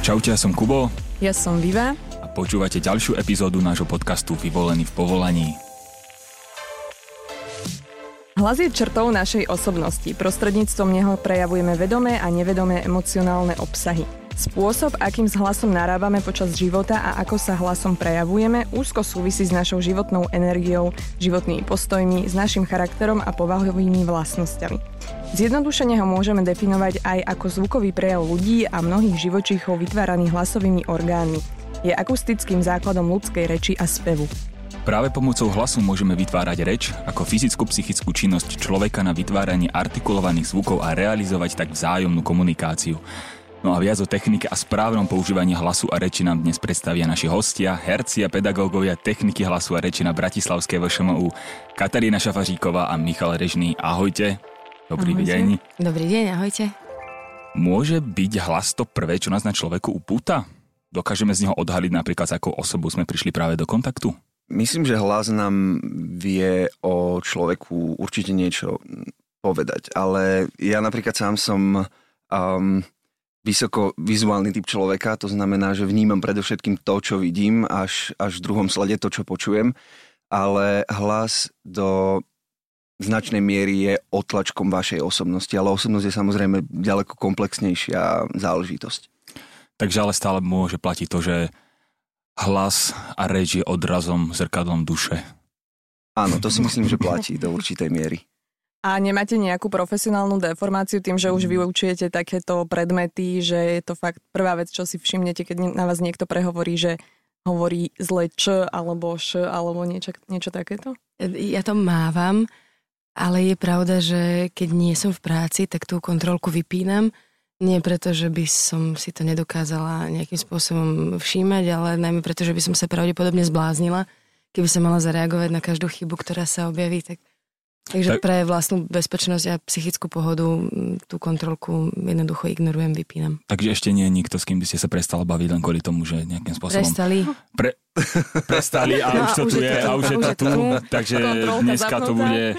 Čaute, ja som Kubo Ja som Viva. a počúvate ďalšiu epizódu nášho podcastu Vyvolený v povolaní. Hlas je črtou našej osobnosti. Prostredníctvom neho prejavujeme vedomé a nevedomé emocionálne obsahy. Spôsob, akým s hlasom narábame počas života a ako sa hlasom prejavujeme, úzko súvisí s našou životnou energiou, životnými postojmi, s našim charakterom a povahovými vlastnosťami. Zjednodušene ho môžeme definovať aj ako zvukový prejav ľudí a mnohých živočíchov vytváraných hlasovými orgánmi. Je akustickým základom ľudskej reči a spevu. Práve pomocou hlasu môžeme vytvárať reč ako fyzicko-psychickú činnosť človeka na vytváranie artikulovaných zvukov a realizovať tak vzájomnú komunikáciu. No a viac o technike a správnom používaní hlasu a reči nám dnes predstavia naši hostia, herci a pedagógovia techniky hlasu a reči na Bratislavskej VŠMU, Katarína Šafaříková a Michal Režný. Ahojte. Dobrý Ahojte. deň. Dobrý deň, ahojte. Môže byť hlas to prvé, čo nás na človeku upúta? Dokážeme z neho odhaliť napríklad, s akou osobou sme prišli práve do kontaktu? Myslím, že hlas nám vie o človeku určite niečo povedať, ale ja napríklad sám som um, vysoko vizuálny typ človeka, to znamená, že vnímam predovšetkým to, čo vidím, až, až v druhom slede to, čo počujem, ale hlas do značnej miery je otlačkom vašej osobnosti, ale osobnosť je samozrejme ďaleko komplexnejšia záležitosť. Takže ale stále môže platiť to, že hlas a reč je odrazom, zrkadlom duše. Áno, to si myslím, že platí do určitej miery. A nemáte nejakú profesionálnu deformáciu tým, že už vyučujete takéto predmety, že je to fakt prvá vec, čo si všimnete, keď na vás niekto prehovorí, že hovorí zle č alebo š alebo niečo, niečo takéto? Ja to mávam, ale je pravda, že keď nie som v práci, tak tú kontrolku vypínam. Nie preto, že by som si to nedokázala nejakým spôsobom všímať, ale najmä preto, že by som sa pravdepodobne zbláznila, keby som mala zareagovať na každú chybu, ktorá sa objaví. Tak... Takže Tak- pre vlastnú bezpečnosť a psychickú pohodu tú kontrolku jednoducho ignorujem, vypínam. Takže ešte nie je nikto, s kým by ste sa prestala baviť len kvôli tomu, že nejakým spôsobom Prestali. Pre... prestali a No už to tu je a už je to tu. Takže dneska to bude...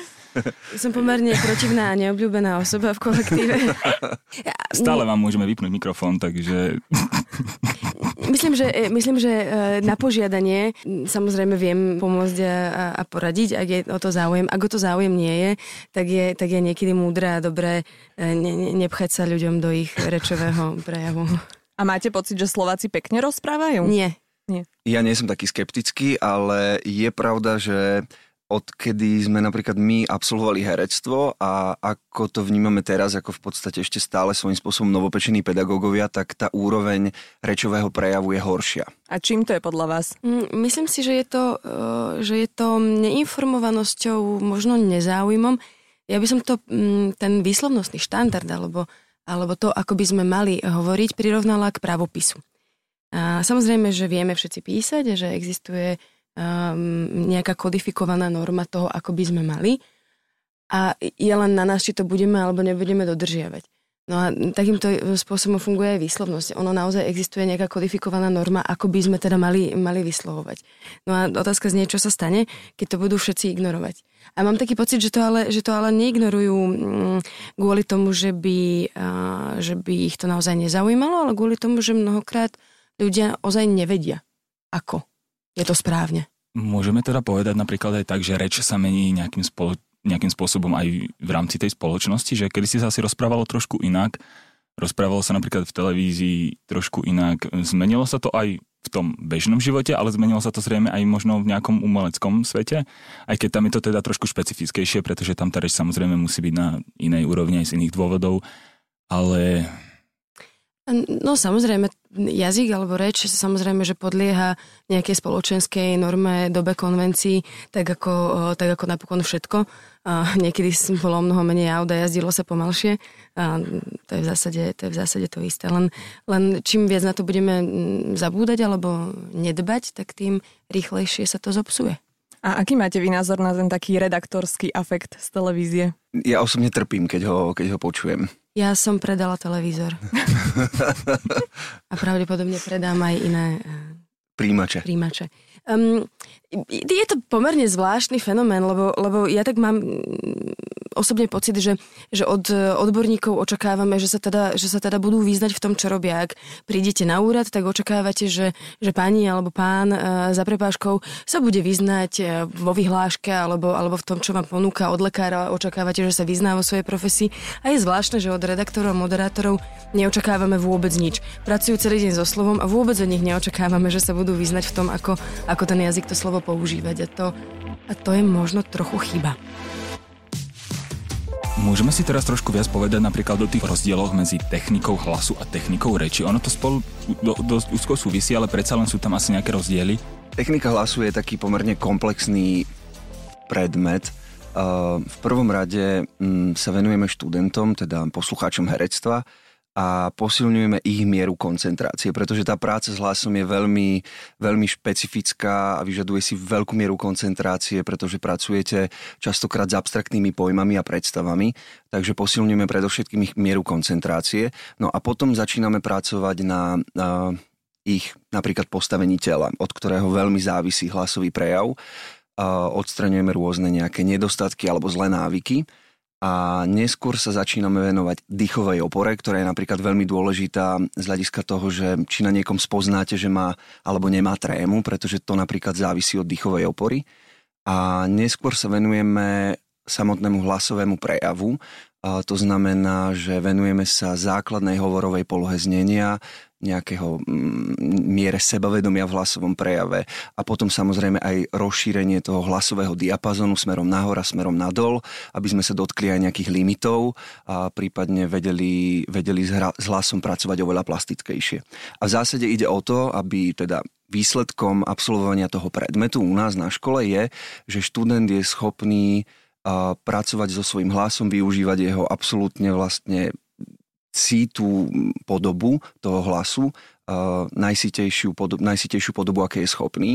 Som pomerne protivná a neobľúbená osoba v kolektíve. Ja- Stále vám môžeme vypnúť mikrofón, takže... Myslím, že, e, myslím, že e, na požiadanie samozrejme viem pomôcť a, a- a poradiť, ak je o to záujem. Ak o to záujem nie je, tak je, tak je niekedy múdre a dobré e, ne, ne, nepchať sa ľuďom do ich rečového prejavu. A máte pocit, že Slováci pekne rozprávajú? Nie. Ja nie som taký skeptický, ale je pravda, že odkedy sme napríklad my absolvovali herectvo a ako to vnímame teraz, ako v podstate ešte stále svojím spôsobom novopečení pedagógovia, tak tá úroveň rečového prejavu je horšia. A čím to je podľa vás? Mm, Myslím si, že je to, e, že je to neinformovanosťou, možno nezáujmom. Ja by som to, mm, ten výslovnostný štandard, alebo, alebo to, ako by sme mali hovoriť, prirovnala k pravopisu. A samozrejme, že vieme všetci písať, že existuje um, nejaká kodifikovaná norma toho, ako by sme mali. A je len na nás, či to budeme alebo nebudeme dodržiavať. No a takýmto spôsobom funguje aj výslovnosť. Ono naozaj existuje nejaká kodifikovaná norma, ako by sme teda mali, mali vyslovovať. No a otázka znie, čo sa stane, keď to budú všetci ignorovať. A mám taký pocit, že to ale, že to ale neignorujú mm, kvôli tomu, že by, že by ich to naozaj nezaujímalo, ale kvôli tomu, že mnohokrát ľudia ozaj nevedia, ako je to správne. Môžeme teda povedať napríklad aj tak, že reč sa mení nejakým, spolo- nejakým spôsobom aj v rámci tej spoločnosti, že kedy si sa asi rozprávalo trošku inak, rozprávalo sa napríklad v televízii trošku inak. Zmenilo sa to aj v tom bežnom živote, ale zmenilo sa to zrejme aj možno v nejakom umeleckom svete, aj keď tam je to teda trošku špecifickejšie, pretože tam tá reč samozrejme musí byť na inej úrovni aj z iných dôvodov, ale No samozrejme, jazyk alebo reč samozrejme, že podlieha nejakej spoločenskej norme, dobe konvencií, tak ako, tak ako napokon všetko. A niekedy bolo mnoho menej aut a jazdilo sa pomalšie. A to, je v zásade, to je v zásade to isté. Len, len čím viac na to budeme mm, zabúdať alebo nedbať, tak tým rýchlejšie sa to zopsuje. A aký máte vy názor na ten taký redaktorský afekt z televízie? Ja osobne trpím, keď ho, keď ho počujem. Ja som predala televízor. a pravdepodobne predám aj iné eh, Príjimače. príjimače. Um, Je to pomerne zvláštny fenomén, lebo, lebo ja tak mám mm, osobne pocit, že, že od odborníkov očakávame, že sa, teda, že sa teda budú význať v tom, čo robia. Ak prídete na úrad, tak očakávate, že, že pani alebo pán e, za prepáškou sa bude vyznať e, vo vyhláške alebo, alebo v tom, čo vám ponúka od lekára. Očakávate, že sa vyzná vo svojej profesii. A je zvláštne, že od redaktorov a moderátorov neočakávame vôbec nič. Pracujú celý deň so slovom a vôbec od nich neočakávame, že sa budú vyznať v tom, ako, ako ten jazyk to slovo používať a to, a to je možno trochu chyba. Môžeme si teraz trošku viac povedať napríklad o tých rozdieloch medzi technikou hlasu a technikou reči. Ono to spolu do, dosť úzko súvisí, ale predsa len sú tam asi nejaké rozdiely. Technika hlasu je taký pomerne komplexný predmet. V prvom rade mm, sa venujeme študentom, teda poslucháčom herectva, a posilňujeme ich mieru koncentrácie, pretože tá práca s hlasom je veľmi, veľmi špecifická a vyžaduje si veľkú mieru koncentrácie, pretože pracujete častokrát s abstraktnými pojmami a predstavami, takže posilňujeme predovšetkým ich mieru koncentrácie. No a potom začíname pracovať na, na ich napríklad postavení tela, od ktorého veľmi závisí hlasový prejav. Odstraňujeme rôzne nejaké nedostatky alebo zlé návyky a neskôr sa začíname venovať dýchovej opore, ktorá je napríklad veľmi dôležitá z hľadiska toho, že či na niekom spoznáte, že má alebo nemá trému, pretože to napríklad závisí od dýchovej opory. A neskôr sa venujeme samotnému hlasovému prejavu. A to znamená, že venujeme sa základnej hovorovej polohe znenia, nejakého mm, miere sebavedomia v hlasovom prejave a potom samozrejme aj rozšírenie toho hlasového diapazonu smerom nahor a smerom nadol, aby sme sa dotkli aj nejakých limitov a prípadne vedeli, vedeli s, hlasom pracovať oveľa plastickejšie. A v zásade ide o to, aby teda výsledkom absolvovania toho predmetu u nás na škole je, že študent je schopný pracovať so svojím hlasom, využívať jeho absolútne vlastne si tú podobu toho hlasu, uh, najsitejšiu, podobu, najsitejšiu podobu, aké je schopný.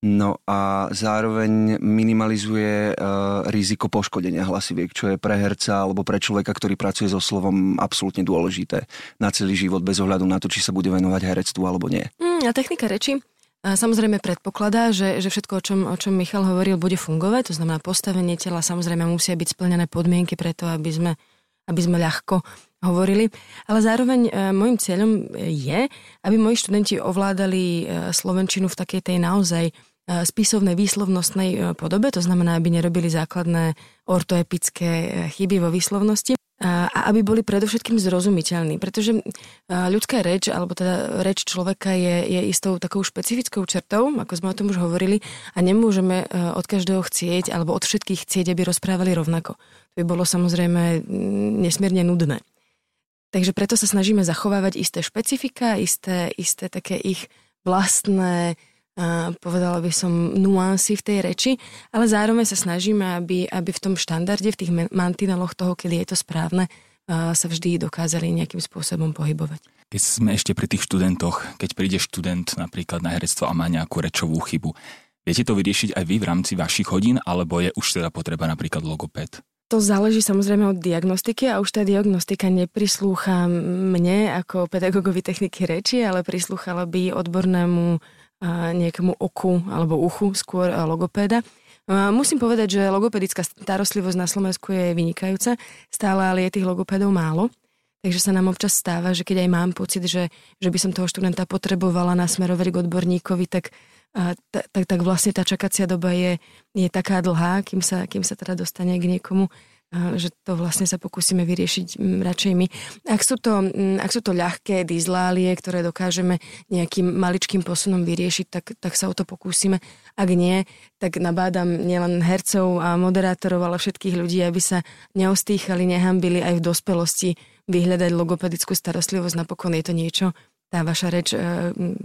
No a zároveň minimalizuje uh, riziko poškodenia hlasiviek, čo je pre herca alebo pre človeka, ktorý pracuje so slovom absolútne dôležité na celý život bez ohľadu na to, či sa bude venovať herectvu alebo nie. Mm, a technika reči a samozrejme predpokladá, že, že všetko, o čom, o čom Michal hovoril, bude fungovať, to znamená postavenie tela, samozrejme musia byť splnené podmienky preto, aby sme, aby sme ľahko hovorili, ale zároveň e, môjim cieľom e, je, aby moji študenti ovládali e, slovenčinu v takej tej naozaj spisovnej výslovnostnej podobe, to znamená, aby nerobili základné ortoepické chyby vo výslovnosti a aby boli predovšetkým zrozumiteľní, pretože ľudská reč, alebo teda reč človeka je, je istou takou špecifickou črtou, ako sme o tom už hovorili, a nemôžeme od každého chcieť, alebo od všetkých chcieť, aby rozprávali rovnako. To by bolo samozrejme nesmierne nudné. Takže preto sa snažíme zachovávať isté špecifika, isté, isté také ich vlastné, uh, povedala by som, nuancy v tej reči, ale zároveň sa snažíme, aby, aby v tom štandarde, v tých mantineloch toho, kedy je to správne, sa vždy dokázali nejakým spôsobom pohybovať. Keď sme ešte pri tých študentoch, keď príde študent napríklad na herectvo a má nejakú rečovú chybu, viete to vyriešiť aj vy v rámci vašich hodín, alebo je už teda potreba napríklad logopéd? To záleží samozrejme od diagnostiky a už tá diagnostika neprislúcha mne ako pedagogovi techniky reči, ale prislúchala by odbornému nejakému oku alebo uchu, skôr logopéda. Musím povedať, že logopedická starostlivosť na Slovensku je vynikajúca, stále ale je tých logopédov málo. Takže sa nám občas stáva, že keď aj mám pocit, že, že by som toho študenta potrebovala nasmerovať k odborníkovi, tak tak, tak vlastne tá čakacia doba je, je taká dlhá, kým sa, kým sa teda dostane k niekomu, že to vlastne sa pokúsime vyriešiť radšej my. Ak sú to, ak sú to ľahké dizlálie, ktoré dokážeme nejakým maličkým posunom vyriešiť, tak, tak sa o to pokúsime. Ak nie, tak nabádam nielen hercov a moderátorov, ale všetkých ľudí, aby sa neostýchali, nehambili aj v dospelosti vyhľadať logopedickú starostlivosť. Napokon je to niečo, tá vaša reč, e,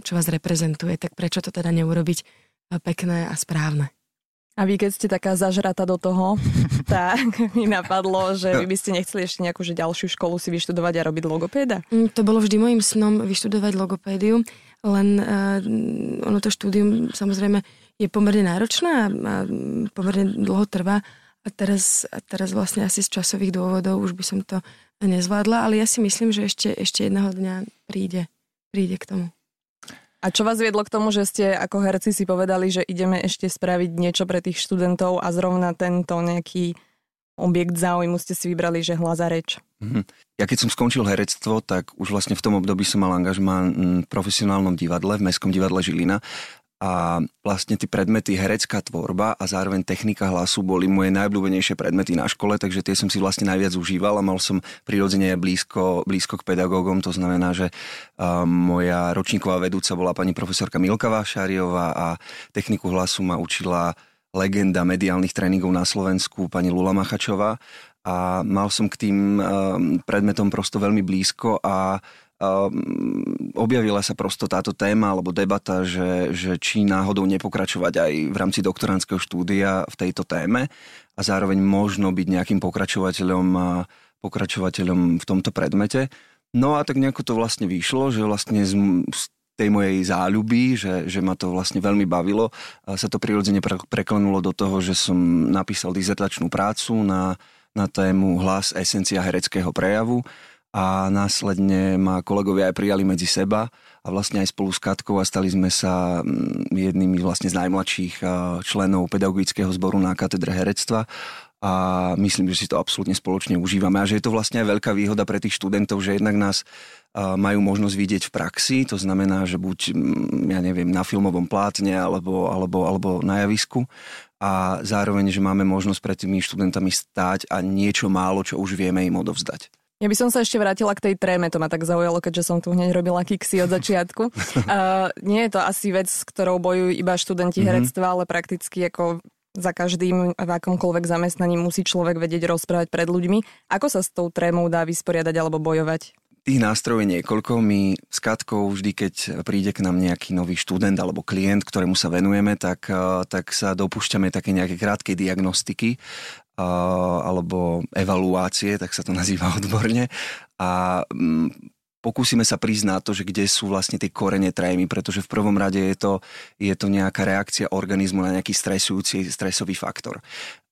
čo vás reprezentuje, tak prečo to teda neurobiť e, pekné a správne? A vy, keď ste taká zažrata do toho, tak mi napadlo, že vy by ste nechceli ešte nejakú že ďalšiu školu si vyštudovať a robiť logopéda? Mm, to bolo vždy môjim snom vyštudovať logopédiu, len uh, ono to štúdium samozrejme je pomerne náročné a, a pomerne dlho trvá. A teraz, a teraz vlastne asi z časových dôvodov už by som to nezvládla, ale ja si myslím, že ešte, ešte jedného dňa príde príde k tomu. A čo vás viedlo k tomu, že ste ako herci si povedali, že ideme ešte spraviť niečo pre tých študentov a zrovna tento nejaký objekt záujmu ste si vybrali, že hlas a reč? Mm-hmm. Ja keď som skončil herectvo, tak už vlastne v tom období som mal angažmá v profesionálnom divadle, v Mestskom divadle Žilina a vlastne tie predmety herecká tvorba a zároveň technika hlasu boli moje najobľúbenejšie predmety na škole, takže tie som si vlastne najviac užíval a mal som prirodzene blízko, blízko k pedagógom, to znamená, že moja ročníková vedúca bola pani profesorka Milka Vášariová a techniku hlasu ma učila legenda mediálnych tréningov na Slovensku, pani Lula Machačová. A mal som k tým predmetom prosto veľmi blízko a Ehm, objavila sa prosto táto téma alebo debata, že, že či náhodou nepokračovať aj v rámci doktoránskeho štúdia v tejto téme a zároveň možno byť nejakým pokračovateľom, pokračovateľom v tomto predmete. No a tak nejako to vlastne vyšlo, že vlastne z, z tej mojej záľuby, že, že ma to vlastne veľmi bavilo, sa to prirodzene preklenulo do toho, že som napísal dizertačnú prácu na, na tému hlas esencia hereckého prejavu a následne ma kolegovia aj prijali medzi seba a vlastne aj spolu s Katkou a stali sme sa mm, jednými vlastne z najmladších členov pedagogického zboru na katedre herectva a myslím, že si to absolútne spoločne užívame a že je to vlastne aj veľká výhoda pre tých študentov, že jednak nás majú možnosť vidieť v praxi, to znamená, že buď, mm, ja neviem, na filmovom plátne alebo, alebo, alebo na javisku a zároveň, že máme možnosť pred tými študentami stáť a niečo málo, čo už vieme im odovzdať. Ja by som sa ešte vrátila k tej tréme, to ma tak zaujalo, keďže som tu hneď robila kiksy od začiatku. uh, nie je to asi vec, s ktorou bojujú iba študenti mm-hmm. herectva, ale prakticky ako za každým v akomkoľvek zamestnaní musí človek vedieť rozprávať pred ľuďmi. Ako sa s tou trémou dá vysporiadať alebo bojovať? Tých nástrojov je niekoľko. My s Katkou vždy, keď príde k nám nejaký nový študent alebo klient, ktorému sa venujeme, tak, tak sa dopúšťame také nejaké krátkej diagnostiky alebo evaluácie, tak sa to nazýva odborne. A mm, pokúsime sa priznať to, že kde sú vlastne tie korene trémy, pretože v prvom rade je to, je to nejaká reakcia organizmu na nejaký stresujúci stresový faktor.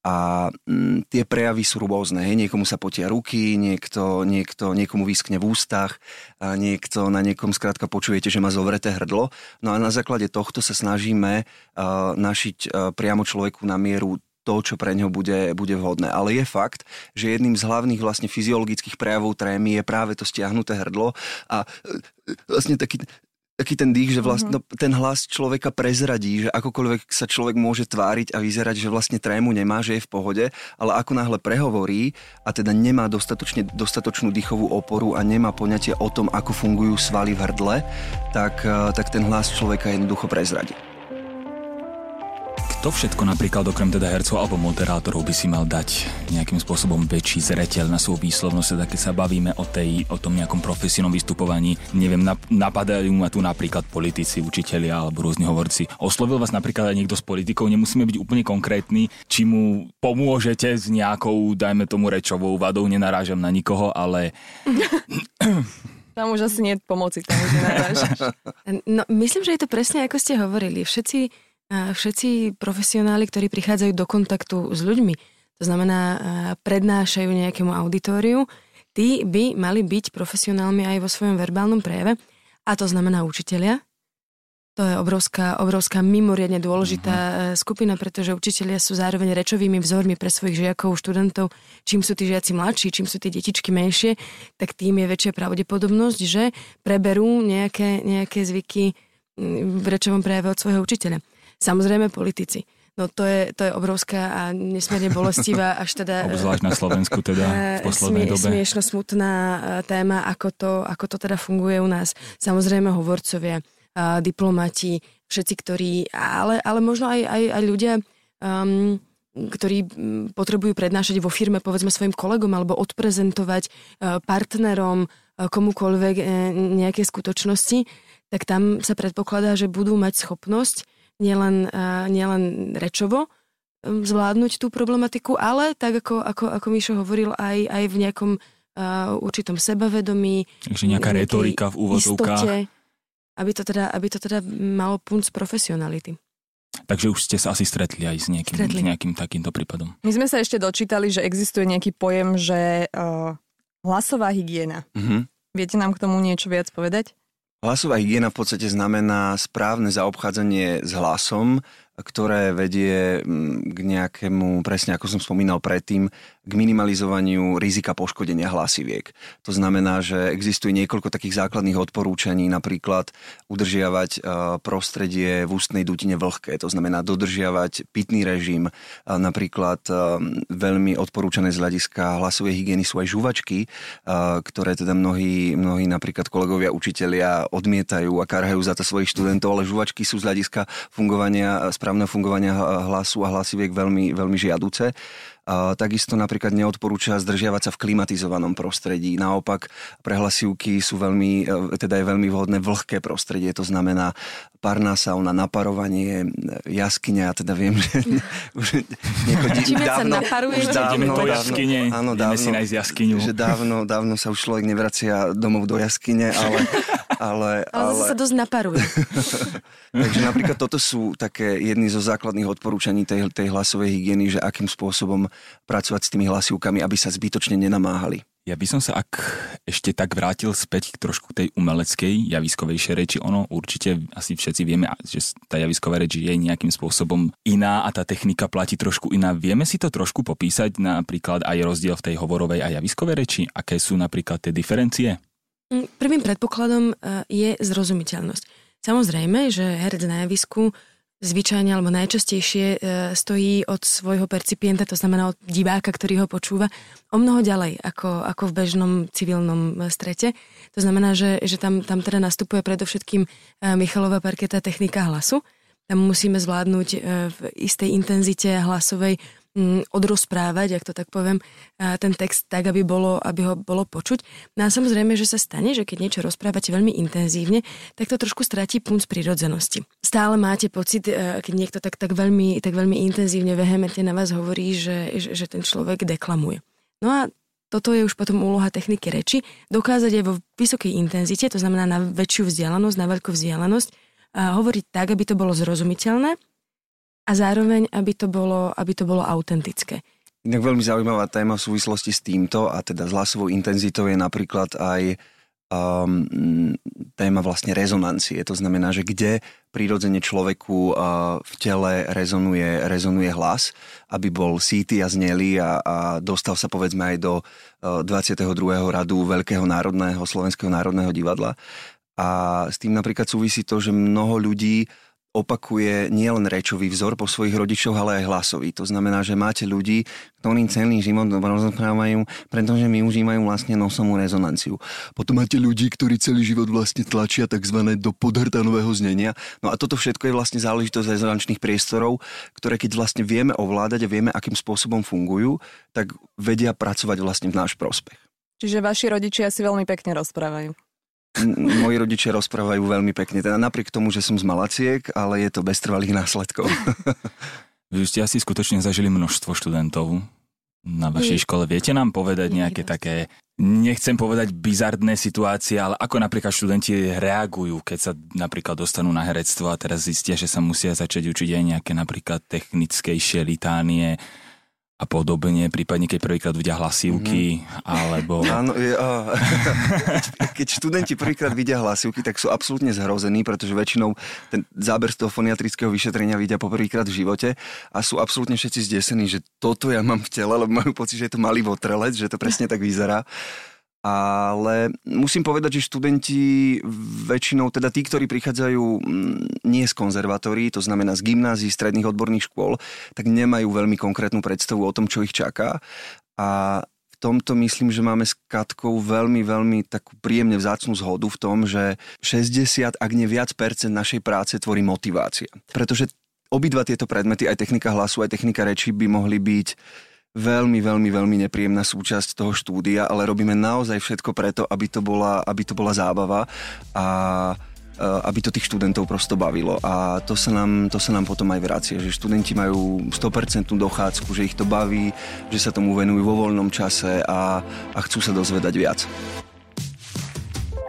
A mm, tie prejavy sú rôzne. Hej. Niekomu sa potia ruky, niekto, niekto, niekomu vyskne v ústach, a niekto na niekom skrátka počujete, že má zovreté hrdlo. No a na základe tohto sa snažíme uh, našiť uh, priamo človeku na mieru to, čo pre neho bude, bude vhodné. Ale je fakt, že jedným z hlavných vlastne fyziologických prejavov trémy je práve to stiahnuté hrdlo a e, vlastne taký, taký ten dých, že vlastne mm-hmm. ten hlas človeka prezradí, že akokoľvek sa človek môže tváriť a vyzerať, že vlastne trému nemá, že je v pohode, ale ako náhle prehovorí a teda nemá dostatočne, dostatočnú dýchovú oporu a nemá poňatie o tom, ako fungujú svaly v hrdle, tak, e, tak ten hlas človeka jednoducho prezradí. To všetko napríklad okrem teda hercov alebo moderátorov by si mal dať nejakým spôsobom väčší zreteľ na svoju výslovnosť, teda keď sa bavíme o, tej, o tom nejakom profesijnom vystupovaní. Neviem, napadajú ma tu napríklad politici, učitelia alebo rôzni hovorci. Oslovil vás napríklad aj niekto z politikov, nemusíme byť úplne konkrétni, či mu pomôžete s nejakou, dajme tomu, rečovou vadou, nenarážam na nikoho, ale... Tam už asi nie je pomoci, tam už No, myslím, že je to presne ako ste hovorili. Všetci všetci profesionáli, ktorí prichádzajú do kontaktu s ľuďmi, to znamená prednášajú nejakému auditóriu, tí by mali byť profesionálmi aj vo svojom verbálnom prejave, a to znamená učitelia. To je obrovská, obrovská mimoriadne dôležitá uh-huh. skupina, pretože učitelia sú zároveň rečovými vzormi pre svojich žiakov, študentov. Čím sú tí žiaci mladší, čím sú tie detičky menšie, tak tým je väčšia pravdepodobnosť, že preberú nejaké, nejaké zvyky v rečovom prejave od svojho učiteľa. Samozrejme politici. No to je, to je obrovská a nesmierne bolestivá, až teda... Obzvlášť na Slovensku teda v eh, poslednej smie, dobe. Smiešno smutná eh, téma, ako to, ako to teda funguje u nás. Samozrejme hovorcovia, eh, diplomati, všetci, ktorí... Ale, ale možno aj, aj, aj ľudia, um, ktorí mm, potrebujú prednášať vo firme, povedzme svojim kolegom, alebo odprezentovať partnerom, komukoľvek nejaké skutočnosti, tak tam sa predpokladá, že budú mať schopnosť nielen, nielen rečovo zvládnuť tú problematiku, ale tak ako, ako, ako Mišo hovoril, aj, aj v nejakom uh, určitom sebavedomí. Takže nejaká retorika v úvodzovkách. Istote, aby to, teda, aby to teda malo punc profesionality. Takže už ste sa asi stretli aj s nejakým, stretli. nejakým takýmto prípadom. My sme sa ešte dočítali, že existuje nejaký pojem, že uh, hlasová hygiena. Mm-hmm. Viete nám k tomu niečo viac povedať? Hlasová hygiena v podstate znamená správne zaobchádzanie s hlasom, ktoré vedie mm, k nejakému, presne ako som spomínal predtým, k minimalizovaniu rizika poškodenia hlasiviek. To znamená, že existuje niekoľko takých základných odporúčaní, napríklad udržiavať e, prostredie v ústnej dutine vlhké, to znamená dodržiavať pitný režim. Napríklad e, veľmi odporúčané z hľadiska hlasovej hygieny sú aj žuvačky, e, ktoré teda mnohí, mnohí napríklad kolegovia, učitelia odmietajú a karhajú za to svojich študentov, ale žuvačky sú z hľadiska fungovania správneho fungovania hlasu a hlasiviek veľmi, veľmi žiaduce. Takisto napríklad neodporúča zdržiavať sa v klimatizovanom prostredí. Naopak pre hlasivky sú veľmi, e, teda je veľmi vhodné vlhké prostredie, to znamená parná sauna, naparovanie, jaskyňa, ja teda viem, že už niekoľko dávno, už dávno, do jaskyne, áno, dávno, si nájsť jaskyňu. Že dávno, dávno sa už človek nevracia domov do jaskyne, ale... ale, ale, ale sa dosť naparuje. Takže napríklad toto sú také jedny zo základných odporúčaní tej, tej hlasovej hygieny, že akým spôsobom pracovať s tými hlasivkami, aby sa zbytočne nenamáhali. Ja by som sa ak ešte tak vrátil späť k trošku tej umeleckej, javiskovejšej reči. Ono určite asi všetci vieme, že tá javisková reč je nejakým spôsobom iná a tá technika platí trošku iná. Vieme si to trošku popísať, napríklad aj rozdiel v tej hovorovej a javiskovej reči? Aké sú napríklad tie diferencie? Mm, prvým predpokladom e, je zrozumiteľnosť. Samozrejme, že herec na javisku zvyčajne alebo najčastejšie e, stojí od svojho percipienta, to znamená od diváka, ktorý ho počúva, o mnoho ďalej ako, ako v bežnom civilnom e, strete. To znamená, že, že tam, tam teda nastupuje predovšetkým Michalová parketa technika hlasu. Tam musíme zvládnuť v istej intenzite hlasovej odrozprávať, ak to tak poviem, ten text tak, aby, bolo, aby ho bolo počuť. No a samozrejme, že sa stane, že keď niečo rozprávate veľmi intenzívne, tak to trošku stratí punc prírodzenosti. Stále máte pocit, e, keď niekto tak, tak, veľmi, tak veľmi intenzívne, vehementne na vás hovorí, že, že, že ten človek deklamuje. No a toto je už potom úloha techniky reči, dokázať aj vo vysokej intenzite, to znamená na väčšiu vzdialenosť, na veľkú vzdialenosť, hovoriť tak, aby to bolo zrozumiteľné a zároveň, aby to bolo, aby to bolo autentické. Inak veľmi zaujímavá téma v súvislosti s týmto a teda s hlasovou intenzitou je napríklad aj um, téma vlastne rezonancie. To znamená, že kde prirodzene človeku uh, v tele rezonuje, rezonuje hlas, aby bol síty a znelý a, a dostal sa povedzme aj do uh, 22. radu Veľkého národného, Slovenského národného divadla. A s tým napríklad súvisí to, že mnoho ľudí opakuje nielen rečový vzor po svojich rodičoch, ale aj hlasový. To znamená, že máte ľudí, ktorí celý život rozprávajú, pretože my užívajú vlastne nosomú rezonanciu. Potom máte ľudí, ktorí celý život vlastne tlačia tzv. do podhrtanového znenia. No a toto všetko je vlastne záležitosť rezonančných priestorov, ktoré keď vlastne vieme ovládať a vieme, akým spôsobom fungujú, tak vedia pracovať vlastne v náš prospech. Čiže vaši rodičia si veľmi pekne rozprávajú moji rodičia rozprávajú veľmi pekne. Teda napriek tomu, že som z Malaciek, ale je to bez trvalých následkov. Vy ste asi skutočne zažili množstvo študentov na vašej škole. Viete nám povedať nejaké také, nechcem povedať bizardné situácie, ale ako napríklad študenti reagujú, keď sa napríklad dostanú na herectvo a teraz zistia, že sa musia začať učiť aj nejaké napríklad technickejšie litánie, a podobne, prípadne keď prvýkrát vidia hlasivky, mm-hmm. alebo... Áno, je, oh. keď študenti prvýkrát vidia hlasivky, tak sú absolútne zhrození, pretože väčšinou ten záber z toho foniatrického vyšetrenia vidia poprvýkrát v živote a sú absolútne všetci zdesení, že toto ja mám v tele, lebo majú pocit, že je to malý votrelec, že to presne tak vyzerá ale musím povedať, že študenti väčšinou, teda tí, ktorí prichádzajú mm, nie z konzervatórií, to znamená z gymnázií, stredných odborných škôl, tak nemajú veľmi konkrétnu predstavu o tom, čo ich čaká. A v tomto myslím, že máme s Katkou veľmi, veľmi takú príjemne vzácnú zhodu v tom, že 60, ak nie viac percent našej práce tvorí motivácia. Pretože obidva tieto predmety, aj technika hlasu, aj technika reči by mohli byť veľmi, veľmi, veľmi nepríjemná súčasť toho štúdia, ale robíme naozaj všetko preto, aby to bola, aby to bola zábava a e, aby to tých študentov prosto bavilo. A to sa nám, to sa nám potom aj vracia, že študenti majú 100% dochádzku, že ich to baví, že sa tomu venujú vo voľnom čase a, a chcú sa dozvedať viac.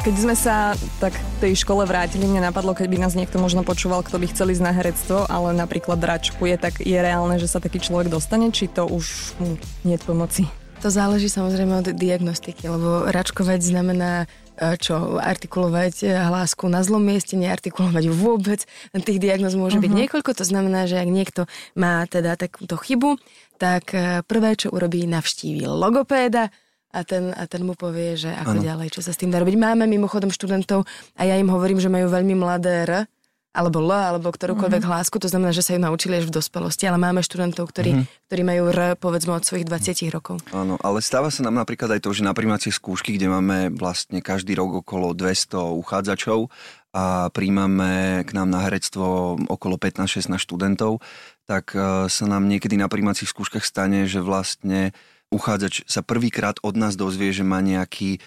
Keď sme sa tak tej škole vrátili, mne napadlo, keď by nás niekto možno počúval, kto by chcel ísť na herectvo, ale napríklad račkuje, tak je reálne, že sa taký človek dostane, či to už nie je pomoci? To záleží samozrejme od diagnostiky, lebo račkovať znamená čo artikulovať hlásku na zlom mieste, neartikulovať vôbec. Tých diagnóz môže uh-huh. byť mhm. niekoľko, to znamená, že ak niekto má teda takúto chybu, tak prvé, čo urobí, navštíví logopéda, a ten, a ten mu povie, že ako ano. ďalej, čo sa s tým dá robiť. Máme mimochodom študentov a ja im hovorím, že majú veľmi mladé R, alebo L, alebo ktorúkoľvek mm-hmm. hlásku, to znamená, že sa ju naučili až v dospelosti, ale máme študentov, ktorí, mm-hmm. ktorí majú R, povedzme, od svojich 20 rokov. Áno, ale stáva sa nám napríklad aj to, že na primácie skúšky, kde máme vlastne každý rok okolo 200 uchádzačov a príjmame k nám na herectvo okolo 15-16 študentov, tak e, sa nám niekedy na primácich skúškach stane, že vlastne uchádzač sa prvýkrát od nás dozvie, že má nejaký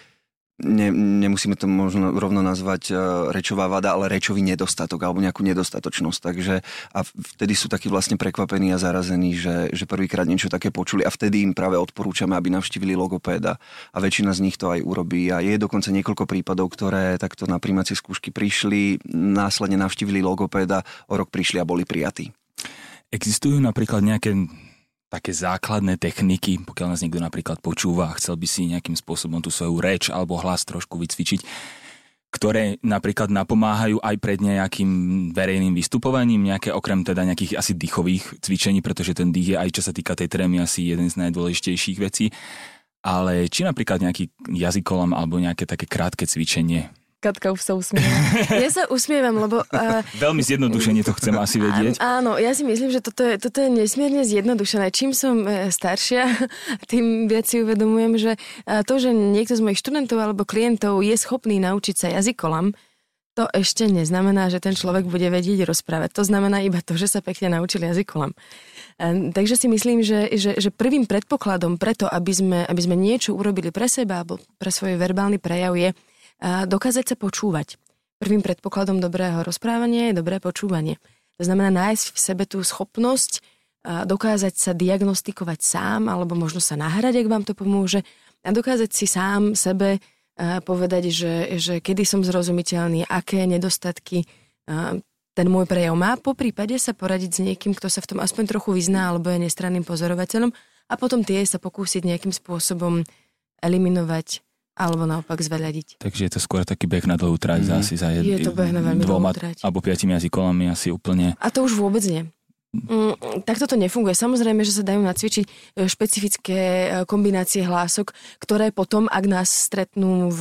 ne, nemusíme to možno rovno nazvať uh, rečová vada, ale rečový nedostatok alebo nejakú nedostatočnosť. Takže a vtedy sú takí vlastne prekvapení a zarazení, že, že prvýkrát niečo také počuli a vtedy im práve odporúčame, aby navštívili logopéda a väčšina z nich to aj urobí a je dokonca niekoľko prípadov, ktoré takto na príjmacie skúšky prišli, následne navštívili logopéda, o rok prišli a boli prijatí. Existujú napríklad nejaké také základné techniky, pokiaľ nás niekto napríklad počúva a chcel by si nejakým spôsobom tú svoju reč alebo hlas trošku vycvičiť, ktoré napríklad napomáhajú aj pred nejakým verejným vystupovaním, nejaké okrem teda nejakých asi dýchových cvičení, pretože ten dých je aj čo sa týka tej trémy asi jeden z najdôležitejších vecí. Ale či napríklad nejaký jazykolam alebo nejaké také krátke cvičenie Katka už sa usmieva. Ja sa usmievam, lebo... Uh, Veľmi zjednodušene to chcem asi vedieť. Áno, ja si myslím, že toto je, toto je nesmierne zjednodušené. Čím som e, staršia, tým viac si uvedomujem, že to, že niekto z mojich študentov alebo klientov je schopný naučiť sa jazykolam, to ešte neznamená, že ten človek bude vedieť rozprávať. To znamená iba to, že sa pekne naučil jazykolam. Takže si myslím, že, že, že prvým predpokladom preto, aby sme, aby sme niečo urobili pre seba alebo pre svoj verbálny prejav je dokázať sa počúvať. Prvým predpokladom dobrého rozprávania je dobré počúvanie. To znamená nájsť v sebe tú schopnosť dokázať sa diagnostikovať sám, alebo možno sa nahrať, ak vám to pomôže, a dokázať si sám sebe povedať, že, že kedy som zrozumiteľný, aké nedostatky ten môj prejav má, po prípade sa poradiť s niekým, kto sa v tom aspoň trochu vyzná alebo je nestranným pozorovateľom a potom tie sa pokúsiť nejakým spôsobom eliminovať alebo naopak zveľadiť. Takže je to skôr taký beh na dlhú trať mm. asi za jed, je to beh na veľmi dvoma trať. alebo piatimi jazykolami asi úplne. A to už vôbec nie. Mm, takto to nefunguje. Samozrejme, že sa dajú nacvičiť e, špecifické e, kombinácie hlások, ktoré potom, ak nás stretnú v,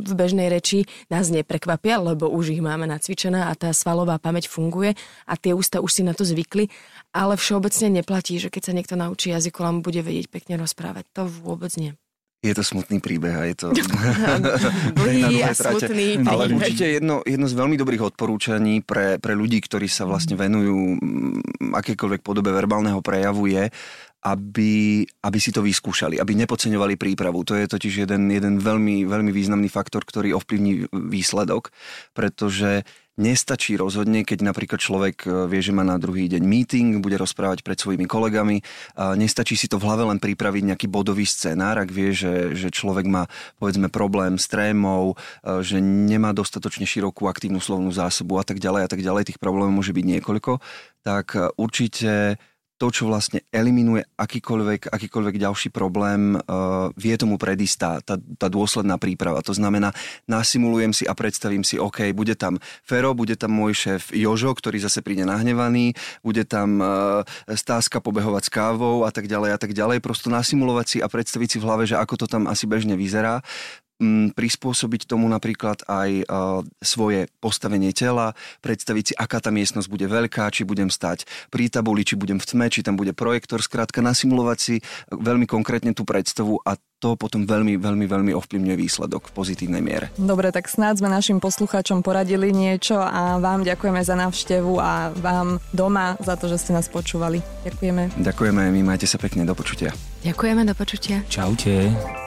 v bežnej reči, nás neprekvapia, lebo už ich máme nacvičená a tá svalová pamäť funguje a tie ústa už si na to zvykli, ale všeobecne neplatí, že keď sa niekto naučí jazykolám, bude vedieť pekne rozprávať. To vôbec nie. Je to smutný príbeh a je to... Blý a smutný príbeh. Ale určite jedno, jedno z veľmi dobrých odporúčaní pre, pre ľudí, ktorí sa vlastne venujú mm, akékoľvek podobe verbálneho prejavu je, aby, aby si to vyskúšali, aby nepodceňovali prípravu. To je totiž jeden, jeden veľmi, veľmi významný faktor, ktorý ovplyvní výsledok, pretože nestačí rozhodne, keď napríklad človek e, vie, že má na druhý deň meeting, bude rozprávať pred svojimi kolegami. Nestačí si to v hlave len pripraviť nejaký bodový scenár, ak vie, že, že človek má povedzme problém s trémou, e, že nemá dostatočne širokú aktívnu slovnú zásobu a tak ďalej a tak ďalej, tých problémov môže byť niekoľko, tak e, určite to, čo vlastne eliminuje akýkoľvek, akýkoľvek ďalší problém, uh, vie tomu predísť tá, tá, tá dôsledná príprava. To znamená, nasimulujem si a predstavím si, OK, bude tam Fero, bude tam môj šéf Jožo, ktorý zase príde nahnevaný, bude tam uh, stázka pobehovať s kávou a tak ďalej a tak ďalej. Prosto nasimulovať si a predstaviť si v hlave, že ako to tam asi bežne vyzerá prispôsobiť tomu napríklad aj uh, svoje postavenie tela, predstaviť si, aká tá miestnosť bude veľká, či budem stať pri tabuli, či budem v tme, či tam bude projektor, skrátka nasimulovať si veľmi konkrétne tú predstavu a to potom veľmi, veľmi, veľmi ovplyvňuje výsledok v pozitívnej miere. Dobre, tak snáď sme našim poslucháčom poradili niečo a vám ďakujeme za návštevu a vám doma za to, že ste nás počúvali. Ďakujeme. Ďakujeme, my majte sa pekne, do počutia. Ďakujeme, do počutia. Čaute.